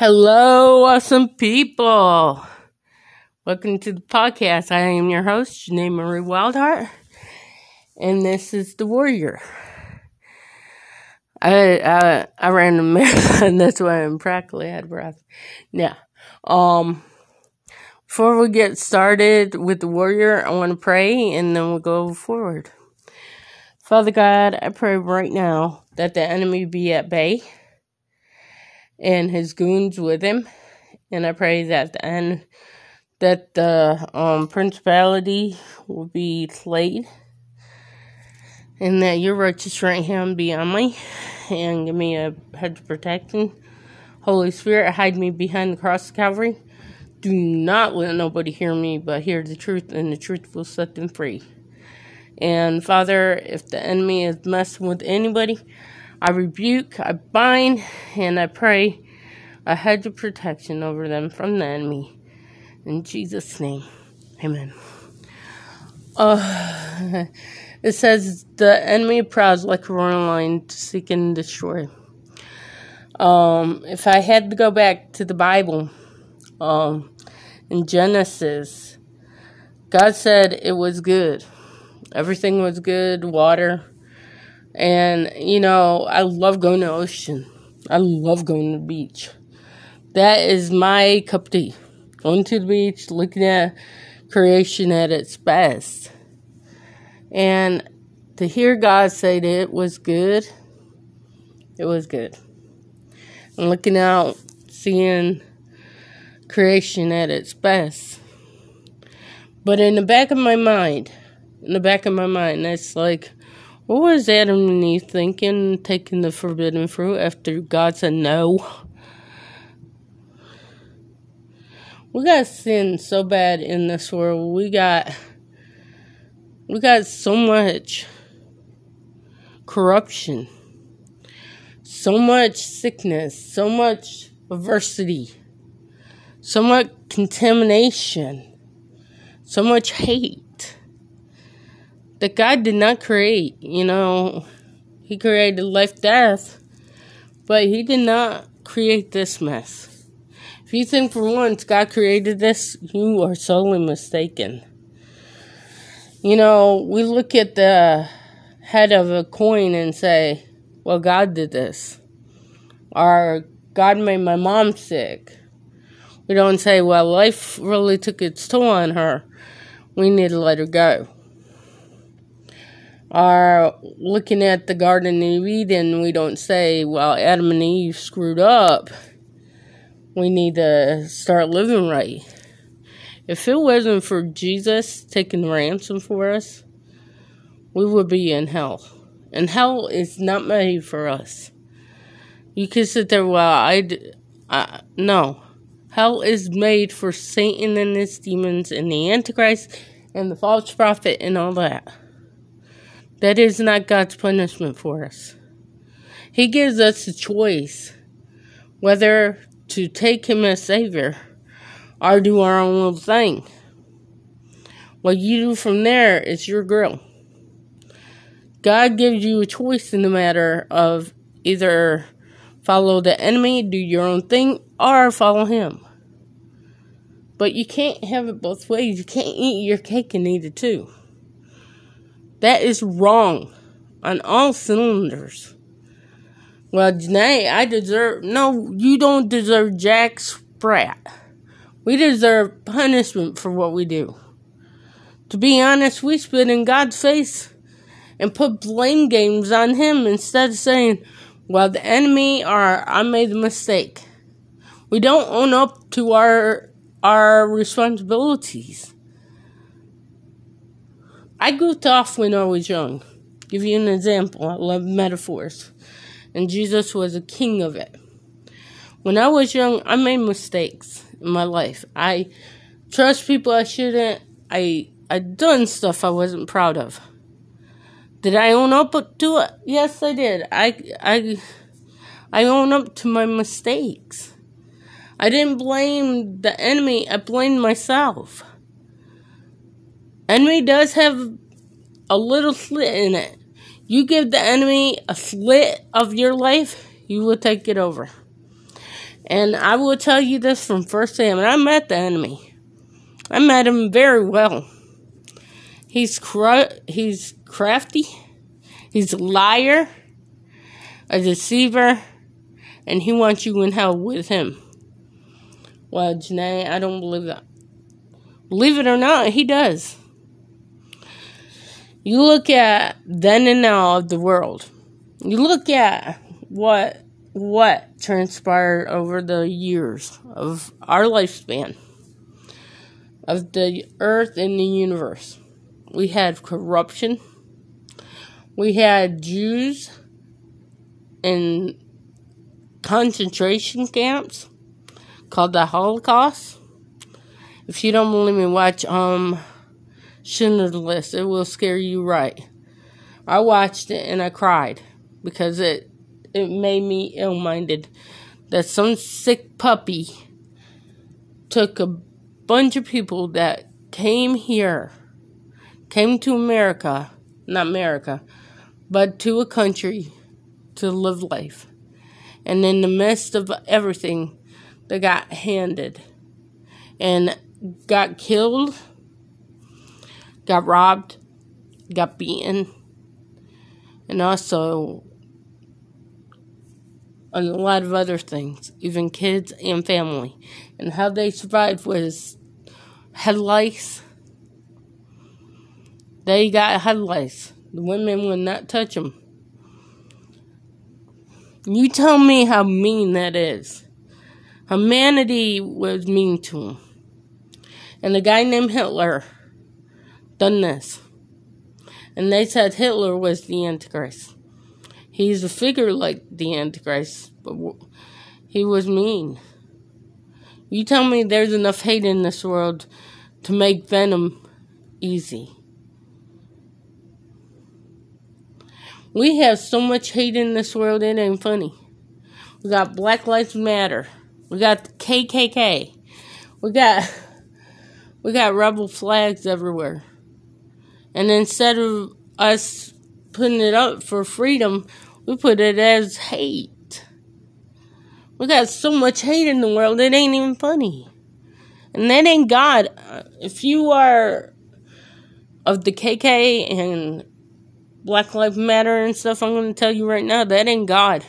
Hello, awesome people. Welcome to the podcast. I am your host, Janae Marie Wildheart, and this is The Warrior. I, I, I ran a marathon, that's why I'm practically out of breath. Now, um, before we get started with The Warrior, I want to pray and then we'll go forward. Father God, I pray right now that the enemy be at bay and his goons with him. And I pray that the end that the um, principality will be slayed, and that your righteous right hand be on me, and give me a hedge of protection. Holy Spirit, hide me behind the cross of Calvary. Do not let nobody hear me, but hear the truth, and the truth will set them free. And Father, if the enemy is messing with anybody, I rebuke, I bind, and I pray a hedge of protection over them from the enemy. In Jesus' name, amen. Uh, it says, The enemy prowls like a roaring lion to seek and destroy. Um, if I had to go back to the Bible, um, in Genesis, God said it was good. Everything was good, water, and, you know, I love going to the ocean. I love going to the beach. That is my cup of tea. Going to the beach, looking at creation at its best. And to hear God say that it was good, it was good. And looking out, seeing creation at its best. But in the back of my mind, in the back of my mind, that's like, what was Adam and Eve thinking taking the forbidden fruit after God said no? We got sin so bad in this world. We got we got so much corruption, so much sickness, so much adversity, so much contamination, so much hate that God did not create. You know, He created life, death, but He did not create this mess. If you think for once God created this, you are solely mistaken. You know, we look at the head of a coin and say, well, God did this. Or God made my mom sick. We don't say, well, life really took its toll on her. We need to let her go are looking at the Garden of Eden, we don't say, well, Adam and Eve screwed up. We need to start living right. If it wasn't for Jesus taking ransom for us, we would be in hell. And hell is not made for us. You can sit there, well, I, I no. Hell is made for Satan and his demons and the Antichrist and the false prophet and all that. That is not God's punishment for us. He gives us a choice whether to take Him as Savior or do our own little thing. What you do from there is your grill. God gives you a choice in the matter of either follow the enemy, do your own thing, or follow Him. But you can't have it both ways. You can't eat your cake and eat it too. That is wrong on all cylinders. Well, Janae, I deserve. No, you don't deserve Jack Sprat. We deserve punishment for what we do. To be honest, we spit in God's face and put blame games on Him instead of saying, well, the enemy or I made a mistake. We don't own up to our our responsibilities. I goofed off when I was young. Give you an example. I love metaphors. And Jesus was a king of it. When I was young, I made mistakes in my life. I trust people I shouldn't. I I done stuff I wasn't proud of. Did I own up to it? Yes, I did. I I I own up to my mistakes. I didn't blame the enemy. I blamed myself. Enemy does have a little slit in it. You give the enemy a slit of your life, you will take it over. And I will tell you this from first hand. I met the enemy. I met him very well. He's cr- he's crafty. He's a liar, a deceiver, and he wants you in hell with him. Well, Janae, I don't believe that. Believe it or not, he does. You look at then and now of the world. You look at what what transpired over the years of our lifespan of the earth and the universe. We had corruption. We had Jews in concentration camps called the Holocaust. If you don't believe me, watch um Schindler's List. It will scare you right. I watched it and I cried because it it made me ill minded that some sick puppy took a bunch of people that came here, came to America, not America, but to a country to live life. And in the midst of everything, they got handed and got killed, got robbed, got beaten, and also a lot of other things, even kids and family. And how they survived was head lice. They got head lice. The women would not touch them. You tell me how mean that is. Humanity was mean to him. And a guy named Hitler done this. And they said Hitler was the Antichrist. He's a figure like the Antichrist, but he was mean. You tell me there's enough hate in this world to make Venom easy. We have so much hate in this world, it ain't funny. We got Black Lives Matter. We got the KKK. We got we got rebel flags everywhere. And instead of us putting it up for freedom, we put it as hate. We got so much hate in the world, it ain't even funny. And that ain't God. Uh, if you are of the KK and Black Lives Matter and stuff, I'm going to tell you right now, that ain't God.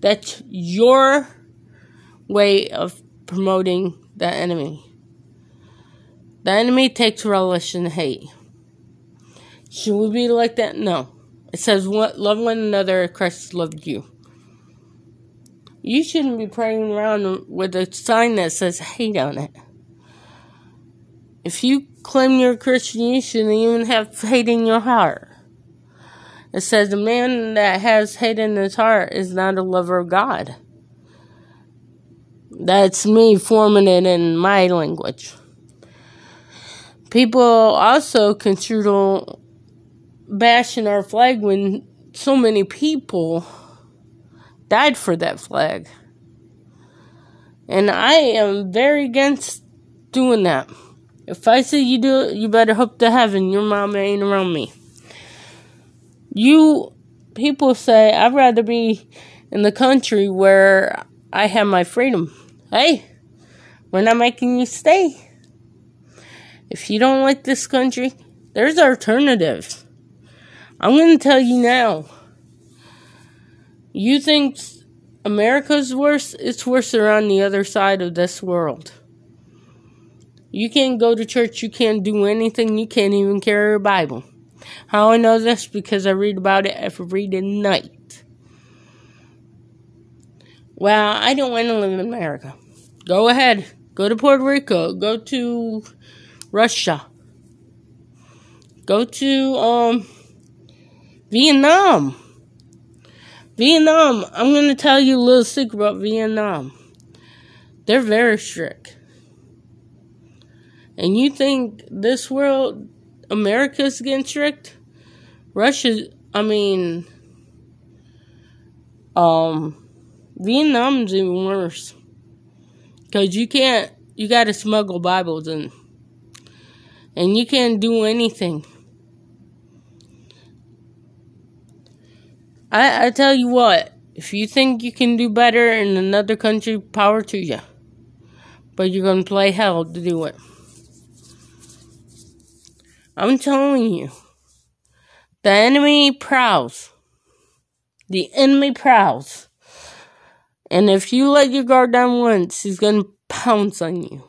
That's your way of promoting the enemy. The enemy takes relish in hate. Should we be like that? No. It says, Love one another, Christ loved you. You shouldn't be praying around with a sign that says hate on it. If you claim you're a Christian, you shouldn't even have hate in your heart. It says, A man that has hate in his heart is not a lover of God. That's me forming it in my language. People also construe bashing our flag when so many people died for that flag. And I am very against doing that. If I say you do it, you better hope to heaven your mama ain't around me. You people say I'd rather be in the country where I have my freedom. Hey, we're not making you stay. If you don't like this country, there's alternatives. I'm going to tell you now. You think America's worse? It's worse around the other side of this world. You can't go to church, you can't do anything, you can't even carry a Bible. How I know this? Because I read about it every night. Well, I don't want to live in America. Go ahead. Go to Puerto Rico. Go to Russia. Go to um Vietnam. Vietnam, I'm going to tell you a little secret about Vietnam. They're very strict. And you think this world, America's getting strict? Russia, I mean, um, Vietnam's even worse. Because you can't, you got to smuggle Bibles in. And you can't do anything. I, I tell you what, If you think you can do better in another country, power to you. But you're going to play hell to do it. I'm telling you, the enemy prowls. The enemy prowls. And if you let your guard down once, he's going to pounce on you.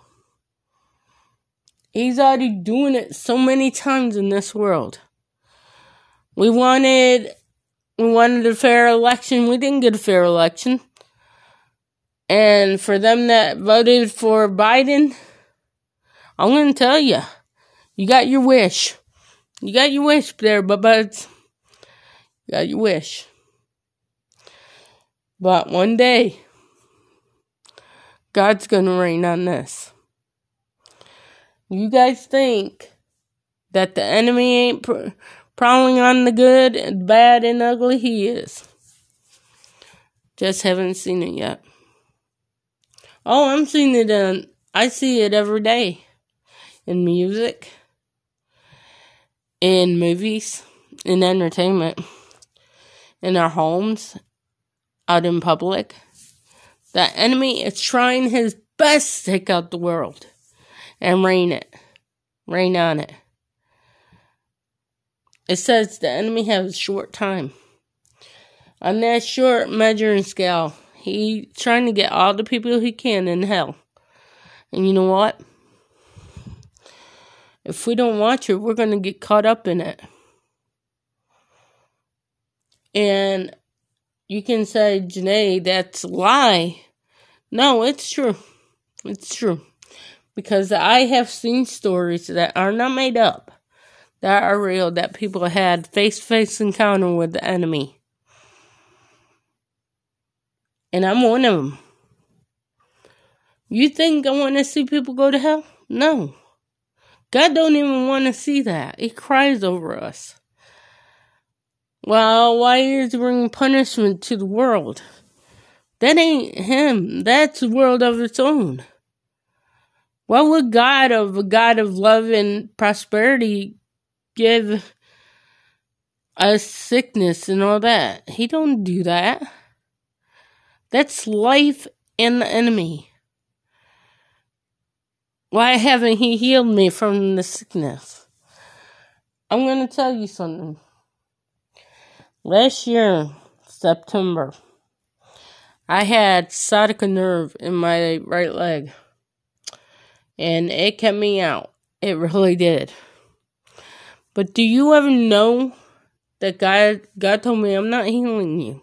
He's already doing it so many times in this world. We wanted we wanted a fair election. We didn't get a fair election. And for them that voted for Biden, I'm going to tell you, you got your wish. You got your wish there, but but you got your wish. But one day, God's going to rain on this. You guys think that the enemy ain't pr- prowling on the good, and bad, and ugly? He is. Just haven't seen it yet. Oh, I'm seeing it in, I see it every day in music, in movies, in entertainment, in our homes, out in public. The enemy is trying his best to take out the world and rain it, Rain on it. It says the enemy has a short time. On that short measuring scale, he's trying to get all the people he can in hell. And you know what? If we don't watch it, we're going to get caught up in it. And you can say, Janae, that's a lie. No, it's true. It's true. Because I have seen stories that are not made up, that are real, that people had face to face encounter with the enemy. And I'm one of them. You think I want to see people go to hell? No. God don't even want to see that. He cries over us. Well, why is he bringing punishment to the world? That ain't him. That's a world of its own. What would God of a God of love and prosperity give us sickness and all that? He don't do that. That's life and the enemy. Why haven't he healed me from the sickness? I'm going to tell you something. Last year, September, I had sciatica nerve in my right leg. And it kept me out. It really did. But do you ever know that God God told me I'm not healing you?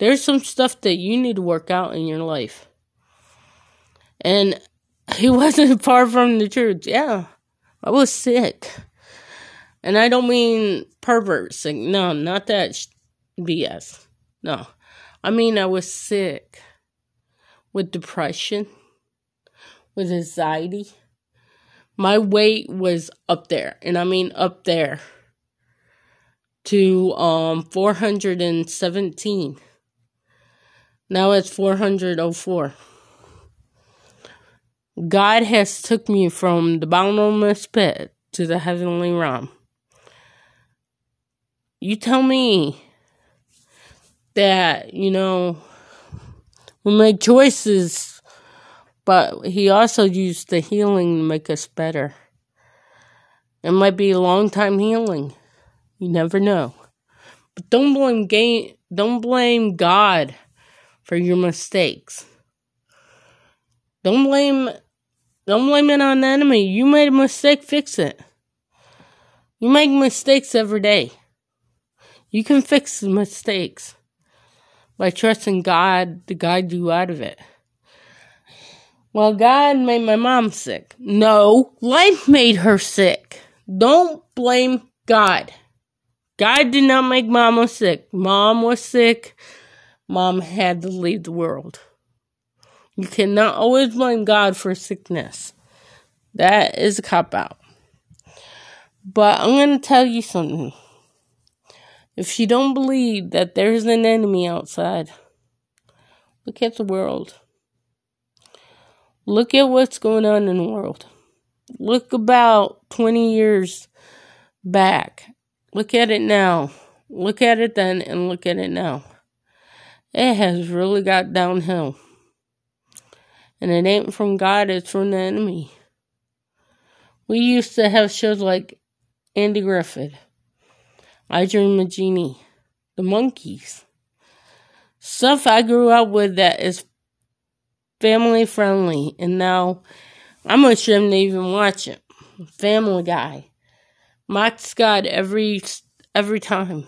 There's some stuff that you need to work out in your life. And he wasn't far from the truth. Yeah. I was sick. And I don't mean pervert sick. No, not that sh- BS. No. I mean, I was sick with depression, with anxiety. My weight was up there, and I mean up there to um 417. Now it's 404. God has took me from the bottomless pit to the heavenly realm you tell me that, you know, we make choices, but he also used the healing to make us better. It might be a long time healing. You never know. But don't blame ga- don't blame God for your mistakes. Don't blame don't blame it on the enemy. You made a mistake, fix it. You make mistakes every day. You can fix the mistakes by trusting God to guide you out of it. Well, God made my mom sick. No, life made her sick. Don't blame God. God did not make mama sick. Mom was sick. Mom had to leave the world. You cannot always blame God for sickness. That is a cop out. But I'm going to tell you something. If you don't believe that there's an enemy outside, look at the world. Look at what's going on in the world. Look about 20 years back. Look at it now. Look at it then and look at it now. it has really got downhill. And it ain't from God, it's from the enemy. We used to have shows like Andy Griffith, I Dream of Jeannie, The Monkees. Stuff I grew up with that is family friendly, and now I'm to even watch it. Family Guy. Mike Scott every every time.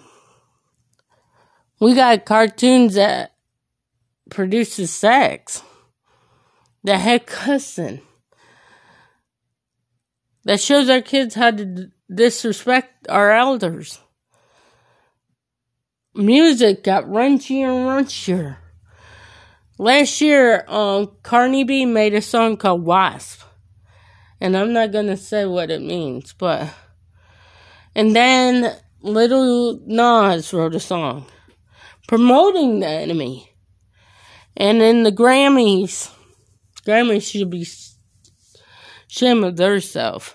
We got cartoons that produces sex. that heck cussing. That shows our kids how to disrespect our elders. Music got runchier and runchier. Last year, um, Cardi B made a song called WAP. And I'm not gonna say what it means, but. And then Lil Nas wrote a song promoting the enemy. And in the Grammys, Grammys should be ashamed of themselves.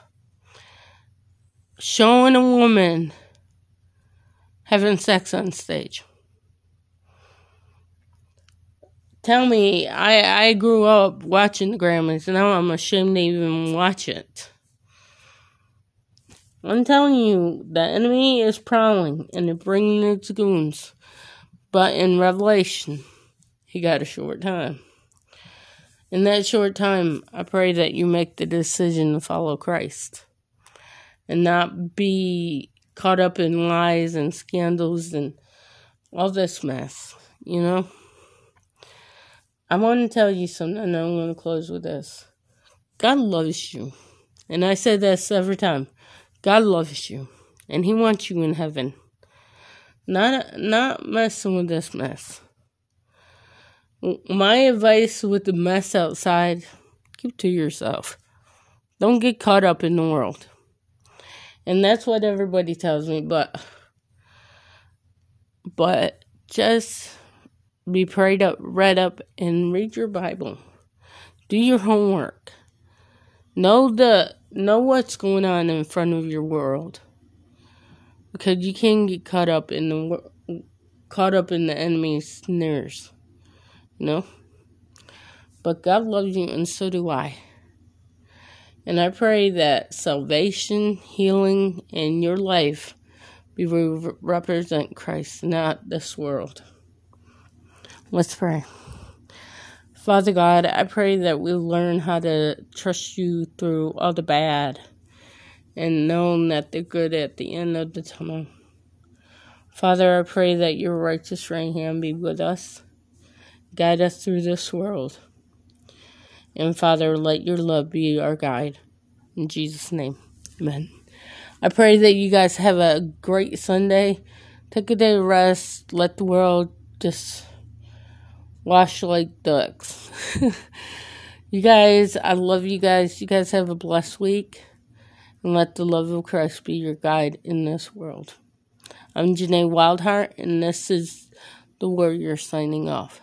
Showing a woman having sex on stage. Tell me, I, I grew up watching the Grammys, and now I'm ashamed to even watch it. I'm telling you, the enemy is prowling and they're bringing its goons. But in Revelation, he got a short time. In that short time, I pray that you make the decision to follow Christ and not be caught up in lies and scandals and all this mess, you know? I want to tell you something, and I'm going to close with this. God loves you. And I say this every time. God loves you, and He wants you in heaven. Not, not messing with this mess. My advice with the mess outside keep to yourself. Don't get caught up in the world. And that's what everybody tells me, but but just be prayed up, read up, and read your Bible. Do your homework. Know the know what's going on in front of your world, because you can get caught up in the caught up in the enemy's snares. You know? But God loves you, and so do I. And I pray that salvation, healing, in your life be represent Christ, not this world. Let's pray. Father God, I pray that we learn how to trust you through all the bad and knowing that the good at the end of the tunnel. Father, I pray that your righteous right hand be with us Guide us through this world. And Father, let your love be our guide. In Jesus' name, amen. I pray that you guys have a great Sunday. Take a day of rest. Let the world just wash like ducks. you guys, I love you guys. You guys have a blessed week. And let the love of Christ be your guide in this world. I'm Janae Wildheart, and this is the Warrior signing off.